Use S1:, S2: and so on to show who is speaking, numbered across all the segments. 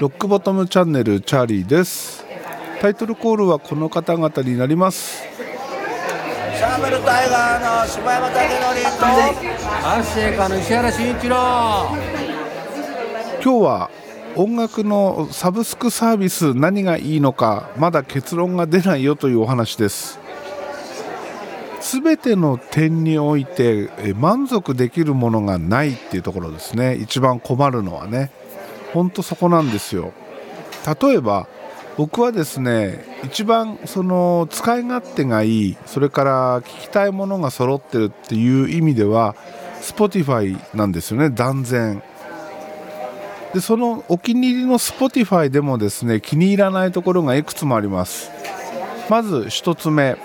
S1: ロックボトムチャンネルチャーリーです。タイトルコールはこの方々になります。
S2: シャーベルタイガーの柴山武則と
S3: アッシェイカの石原慎一郎。
S1: 今日は音楽のサブスクサービス何がいいのかまだ結論が出ないよというお話です全ての点において満足できるものがないっていうところですね。一番困るのはね。ほんとそこなんですよ。例えば僕はですね一番その使い勝手がいいそれから聞きたいものが揃ってるっていう意味では Spotify なんですよね。断然。でそのお気に入りの Spotify でもですね気に入らないところがいくつもあります。まず1つ目。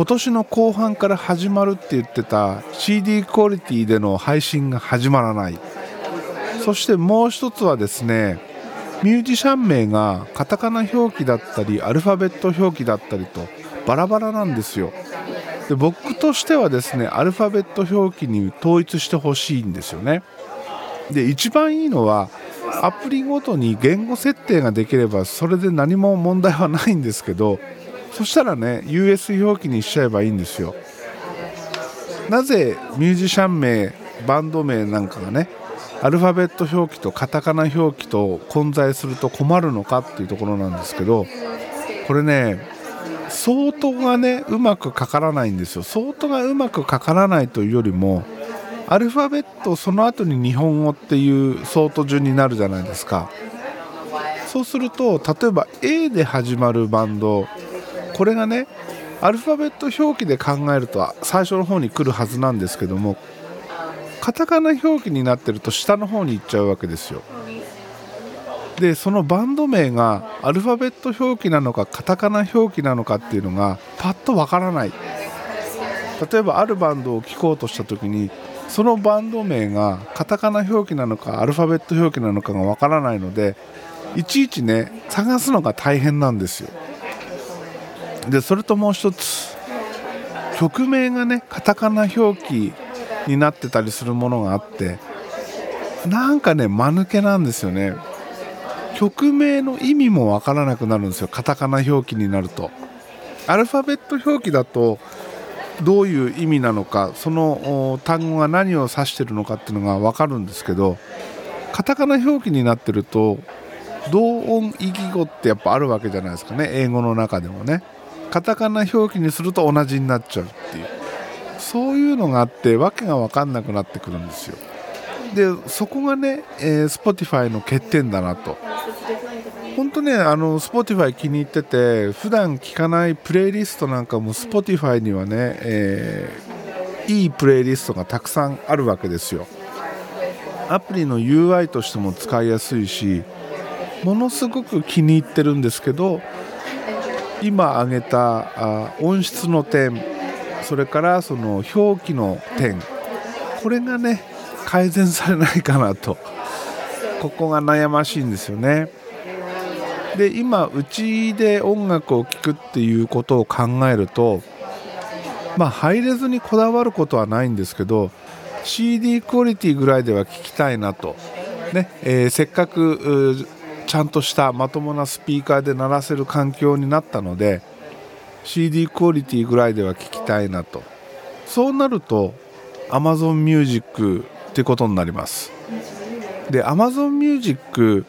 S1: 今年の後半から始まるって言ってた CD クオリティでの配信が始まらない。そしてもう一つはですねミュージシャン名がカタカナ表記だったりアルファベット表記だったりとバラバラなんですよ。で僕としてはですねアルファベット表記に統一してほしいんですよね。で一番いいのはアプリごとに言語設定ができればそれで何も問題はないんですけどそしたらね US 表記にしちゃえばいいんですよ。なぜミュージシャン名バンド名なんかがねアルファベット表記とカタカナ表記と混在すると困るのかっていうところなんですけどこれね相当がねうまくかからないんですよ。相当がうまくかからないというよりもアルファベットその後に日本語っていう相当順になるじゃないですか。そうすると例えば A で始まるバンドこれがねアルファベット表記で考えると最初の方に来るはずなんですけどもカタカナ表記になってると下の方に行っちゃうわけですよ。でそのバンド名がアルファベット表記なのかカタカナ表記なのかっていうのがパッとわからない。例えばあるバンドを聴こうとした時にそのバンド名がカタカナ表記なのかアルファベット表記なのかがわからないのでいちいちね探すのが大変なんですよ。でそれともう一つ曲名がねカタカナ表記になってたりするものがあってなんかね間抜けなんですよね。曲名の意味もわからなくなるんですよカタカナ表記になると。アルファベット表記だとどういう意味なのかその単語が何を指してるのかっていうのが分かるんですけどカタカナ表記になってると同音異義語ってやっぱあるわけじゃないですかね英語の中でもね。カタカナ表記にすると同じになっちゃうっていう。そういうのがあって訳が分かんなくなってくるんですよ。でそこがね、えー、Spotify の欠点だなと。本当ねあの Spotify 気に入ってて普段聴かないプレイリストなんかも Spotify にはね、えー、いいプレイリストがたくさんあるわけですよ。アプリの UI としても使いやすいしものすごく気に入ってるんですけど今挙げたあ音質の点それからその表記の点これがね改善されないかなと。ここが悩ましいんですよね。で今うちで音楽を聴くっていうことを考えるとまあ入れずにこだわることはないんですけど CD クオリティぐらいでは聴きたいなと、ねえー、せっかくちゃんとしたまともなスピーカーで鳴らせる環境になったので CD クオリティぐらいでは聴きたいなと。そうなると Amazon Music ってことになります。で Amazon Music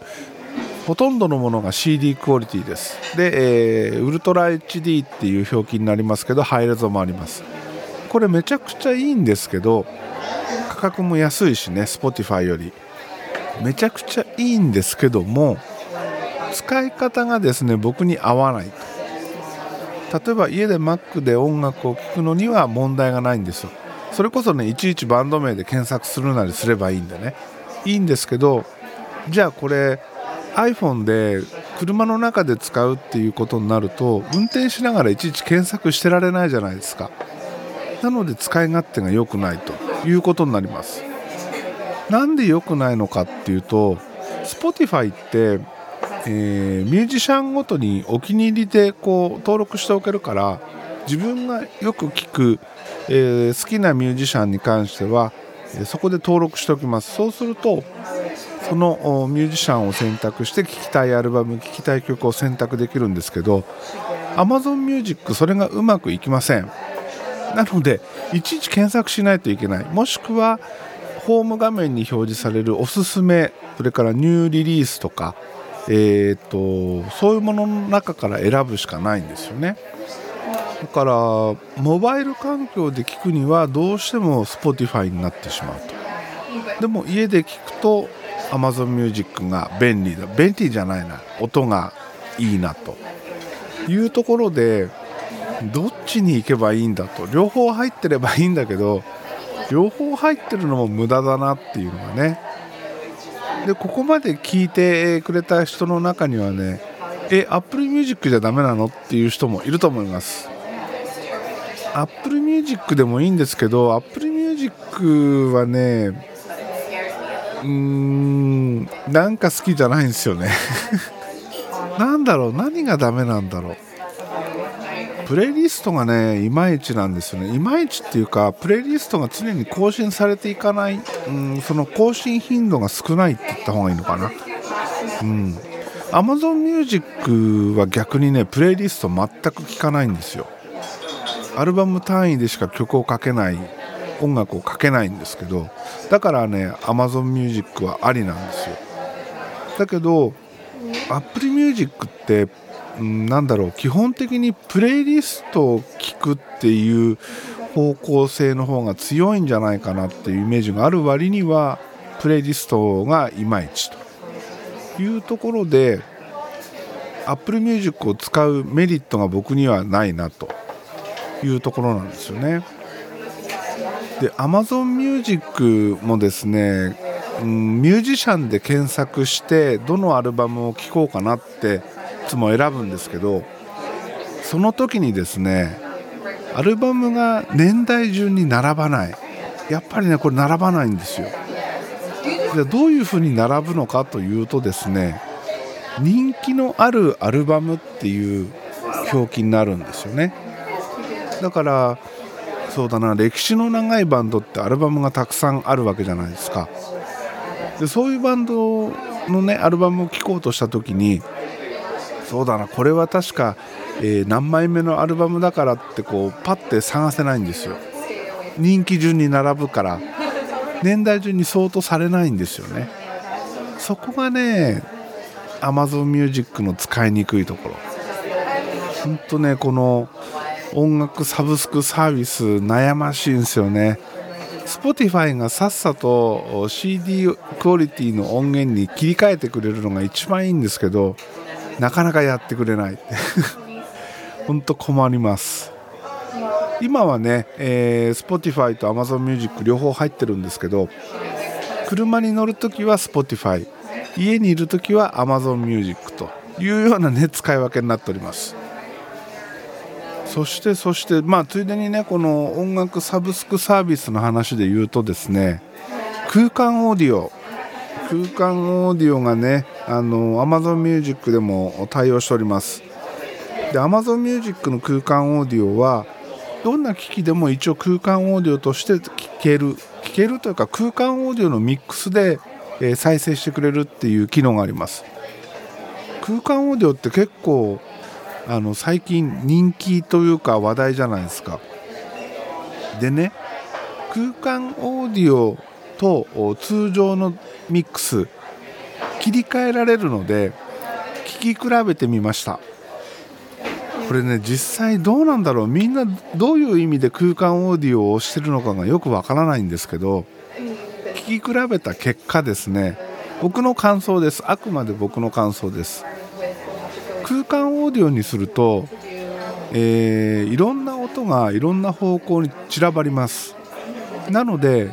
S1: ほとんどのものが CD クオリティです。で、えー、ウルトラ HD っていう表記になりますけどハイレゾもあります。これめちゃくちゃいいんですけど価格も安いしね Spotify より。めちゃくちゃいいんですけども使い方がですね僕に合わない。例えば家で Mac で音楽を聴くのには問題がないんですよ。それこそねいちいちバンド名で検索するなりすればいいんでね。いいんですけどじゃあこれ iPhone で車の中で使うっていうことになると運転しながらいちいち検索してられないじゃないですか。なので使い勝手が良くないと。いうことになります。なんで良くないのかっていうと Spotify ってえー、ミュージシャンごとにお気に入りでこう登録しておけるから自分がよく聴く、えー、好きなミュージシャンに関してはえそこで登録しておきます。そうするとそのミュージシャンを選択して聴きたいアルバム聴きたい曲を選択できるんですけど Amazon Music それがうまくいきません。なのでいちいち検索しないといけない。もしくはホーム画面に表示されるおすすめそれからニューリリースとか、えーと、そういうものの中から選ぶしかないんですよね。だからモバイル環境で聞くにはどうしても Spotify になってしまうと。でも家で聞くと Amazon Music が便利だ。便利じゃないな。音がいいなと。いうところでどっちに行けばいいんだと。両方入ってればいいんだけど両方入ってるのも無駄だなっていうのがねでここまで聞いてくれた人の中にはねえ Apple Music じゃダメなのっていう人もいると思います。Apple Music でもいいんですけど Apple Music はねうーんなんか好きじゃないんですよね。なんだろう何がダメなんだろう。プレイリストがねいまいちなんですよね。いまいちっていうかプレイリストが常に更新されていかない、うん、その更新頻度が少ないって言った方がいいのかな。うん。Amazon Music は逆にねプレイリスト全く聴かないんですよ。アルバム単位でしか曲をかけない音楽をかけないんですけどだからね Amazon Music はありなんですよ。だけど Apple Music って、なんだろう基本的にプレイリストを聞くっていう方向性の方が強いんじゃないかなっていうイメージがある割にはプレイリストがいまいちというところで Apple Music を使うメリットが僕にはないなというところなんですよね。で Amazon Music もですね、ミュージシャンで検索してどのアルバムを聴こうかなってつも選ぶんですけどその時にですねアルバムが年代順に並ばない。やっぱりねこれ並ばないんですよ。でどういうふうに並ぶのかというとですね人気のあるアルバムっていう表記になるんですよね。だからそうだな歴史の長いバンドってアルバムがたくさんあるわけじゃないですか。でそういうバンドのねアルバムを聴こうとした時にそうだな。これは確か、えー、何枚目のアルバムだからってこうパッて探せないんですよ。人気順に並ぶから。年代順に相当されないんですよね。そこがね Amazon Music の使いにくいところ。ほんとねこの音楽サブスクサービス悩ましいんですよね。Spotify がさっさと CD クオリティの音源に切り替えてくれるのが一番いいんですけどなかなかやってくれない。本当困ります。今はね、えー、Spotify と Amazon Music 両方入ってるんですけど車に乗るときは Spotify 家にいるときは Amazon Music というようなね使い分けになっております。そしてそしてまあついでにねこの音楽サブスクサービスの話で言うとですね空間オーディオ。空間オーディオがねあの Amazon Music でも対応しております。で Amazon Music の空間オーディオはどんな機器でも一応空間オーディオとして聞ける。聞けるというか空間オーディオのミックスで、え再生してくれるっていう機能があります。空間オーディオって結構あの最近人気というか話題じゃないですか。でね空間オーディオと通常のミックス切り替えられるので聞き比べてみました。これね実際どうなんだろう。みんなどういう意味で空間オーディオをしてるのかがよくわからないんですけど聞き比べた結果ですね。僕の感想です。あくまで僕の感想です。空間オーディオにすると、えー、いろんな音がいろんな方向に散らばります。なので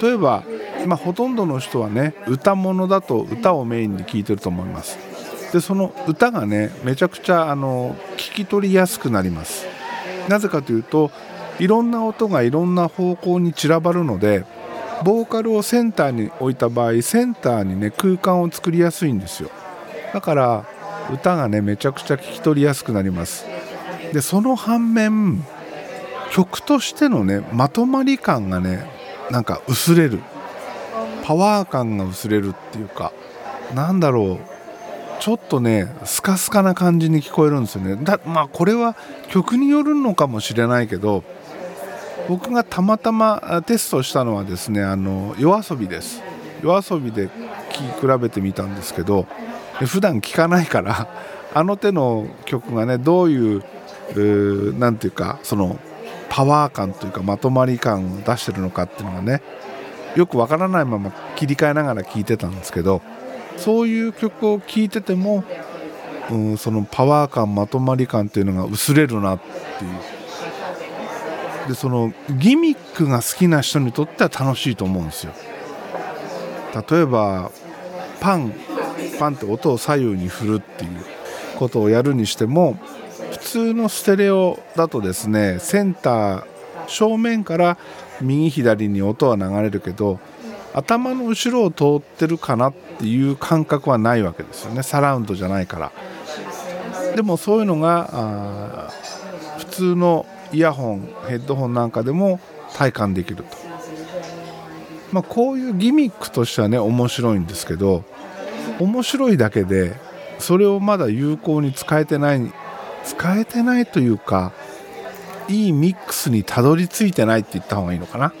S1: 例えばま、ほとんどの人はね歌物だと歌をメインに聴いてると思います。でその歌がねめちゃくちゃあの聞き取りやすくなります。なぜかというといろんな音がいろんな方向に散らばるのでボーカルをセンターに置いた場合センターにね空間を作りやすいんですよ。だから歌がねめちゃくちゃ聞き取りやすくなります。でその反面曲としてのねまとまり感がねなんか薄れる。パワー感が薄れるっていうかなんだろうちょっとねスカスカな感じに聞こえるんですよね。だまあこれは曲によるのかもしれないけど僕がたまたまテストしたのはですねあの夜遊びです。夜遊びで聴き比べてみたんですけど普段聴かないからあの手の曲がねどういう何て言うかそのパワー感というかまとまり感を出してるのかっていうのがねよくわからないまま切り替えながら聴いてたんですけどそういう曲を聴いてても、うん、そのパワー感まとまり感っていうのが薄れるなっていう。でそのギミックが好きな人にとっては楽しいと思うんですよ。例えばパンパンって音を左右に振るっていう。ことをやるにしても普通のステレオだとですねセンター正面から右左に音は流れるけど頭の後ろを通ってるかなっていう感覚はないわけですよね。サラウンドじゃないから。でもそういうのが普通のイヤホンヘッドホンなんかでも体感できると、まあ、こういうギミックとしてはね面白いんですけど面白いだけでそれをまだ有効に使えてない使えてないというかいいミックスにたどり着いてないって言った方がいいのかな。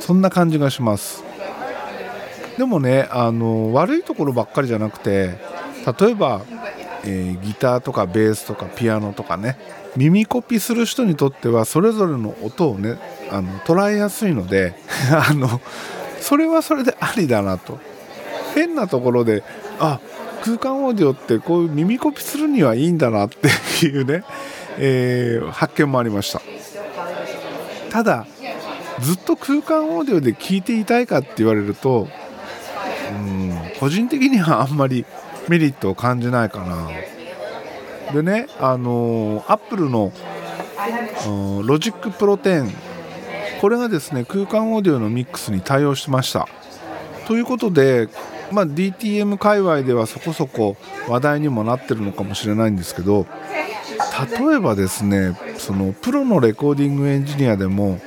S1: そんな感じがします。でもねあの悪いところばっかりじゃなくて例えば、えー、ギターとかベースとかピアノとかね耳コピする人にとってはそれぞれの音をねあの捉えやすいので あのそれはそれでありだなと。変なところであ空間オーディオってこういう耳コピするにはいいんだなっていうね、えー、発見もありました。ただずっと空間オーディオで聞いていたいかって言われるとうん個人的にはあんまりメリットを感じないかな。でねあのアップルの Logic Pro 10これがですね空間オーディオのミックスに対応してました。ということで、まあ、DTM 界隈ではそこそこ話題にもなってるのかもしれないんですけど例えばですねそのプロのレコーディングエンジニアでも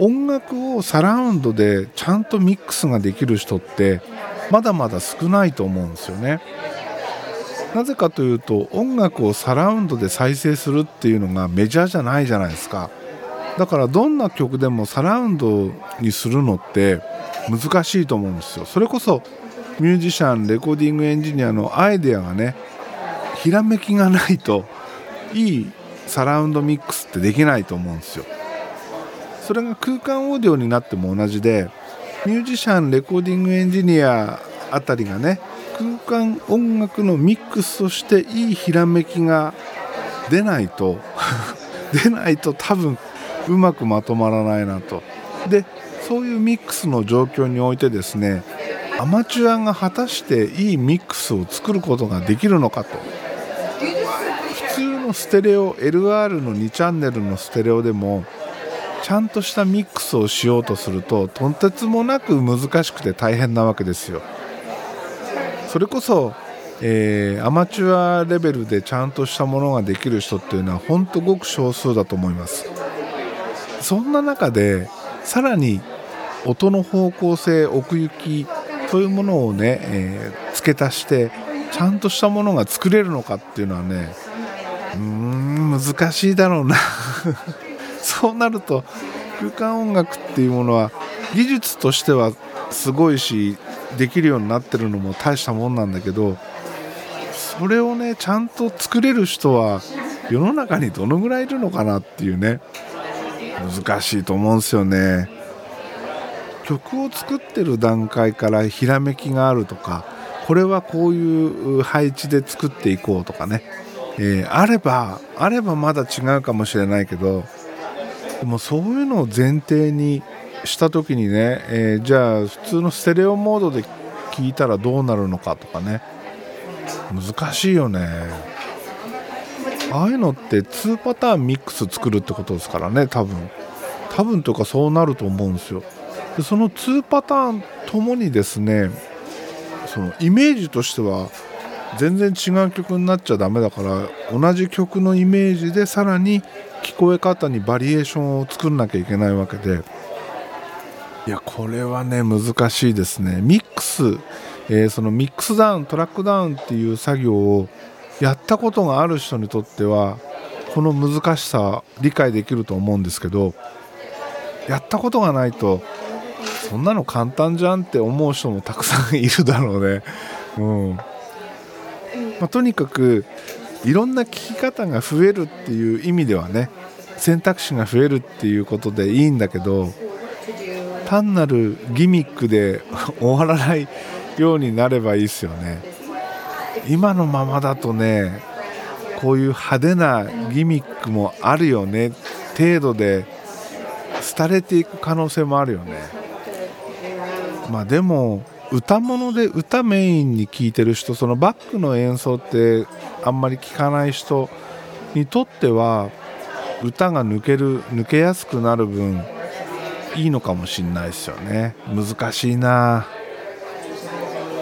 S1: 音楽をサラウンドでちゃんとミックスができる人ってまだまだ少ないと思うんですよね。なぜかというと音楽をサラウンドで再生するっていうのがメジャーじゃないじゃないですかだからどんな曲でもサラウンドにするのって難しいと思うんですよそれこそミュージシャンレコーディングエンジニアのアイデアがねひらめきがないといいサラウンドミックスってできないと思うんですよ。それが空間オーディオになっても同じでミュージシャンレコーディングエンジニアあたりがね空間音楽のミックスとしていいひらめきが出ないと 出ないと多分うまくまとまらないなと。でそういうミックスの状況においてですねアマチュアが果たしていいミックスを作ることができるのかと。のステレオ LR の2チャンネルのステレオでもちゃんとしたミックスをしようとするととんてつもなく難しくて大変なわけですよ。それこそ、えー、アマチュアレベルでちゃんとしたものができる人っていうのは本当ごく少数だと思いますそんな中でさらに音の方向性奥行きそういうものをね、えー、付け足してちゃんとしたものが作れるのかっていうのはねうん難しいだろうな。そうなると空間音楽っていうものは技術としてはすごいしできるようになってるのも大したもんなんだけどそれをねちゃんと作れる人は世の中にどのぐらいいるのかなっていうね難しいと思うんですよね。曲を作ってる段階からひらめきがあるとかこれはこういう配置で作っていこうとかね、えー、あればあればまだ違うかもしれないけどでもそういうのを前提にした時にね、えー、じゃあ普通のステレオモードで聞いたらどうなるのかとかね難しいよね。ああいうのって2パターンミックス作るってことですからね多分。多分とかそうなると思うんですよ。でその2パターンともにですねそのイメージとしては全然違う曲になっちゃダメだから同じ曲のイメージでさらに聞こえ方にバリエーションを作んなきゃいけないわけで。
S4: いやこれはね難しいですね。ミックス、えー、そのミックスダウントラックダウンっていう作業をやったことがある人にとってはこの難しさ理解できると思うんですけどやったことがないとそんなの簡単じゃんって思う人もたくさんいるだろうね。うん。まあ、とにかくいろんな聞き方が増えるっていう意味ではね選択肢が増えるっていうことでいいんだけど単なるギミックで 終わらないようになればいいですよね。今のままだとねこういう派手なギミックもあるよね程度で廃れていく可能性もあるよね。まあでも歌物で歌メインに聴いてる人そのバックの演奏ってあんまり聴かない人にとっては歌が抜ける抜けやすくなる分いいのかもしんないですよね。難しいな。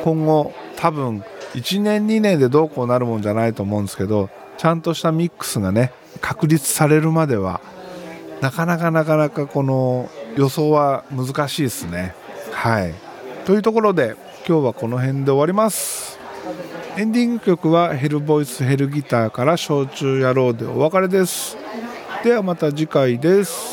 S4: 今後多分1年2年でどうこうなるもんじゃないと思うんですけどちゃんとしたミックスがね確立されるまではなかなかなかなかこの予想は難しいですね。はい。というところで今日はこの辺で終わります。エンディング曲はヘルボイスヘルギターから焼酎野郎でお別れです。ではまた次回です。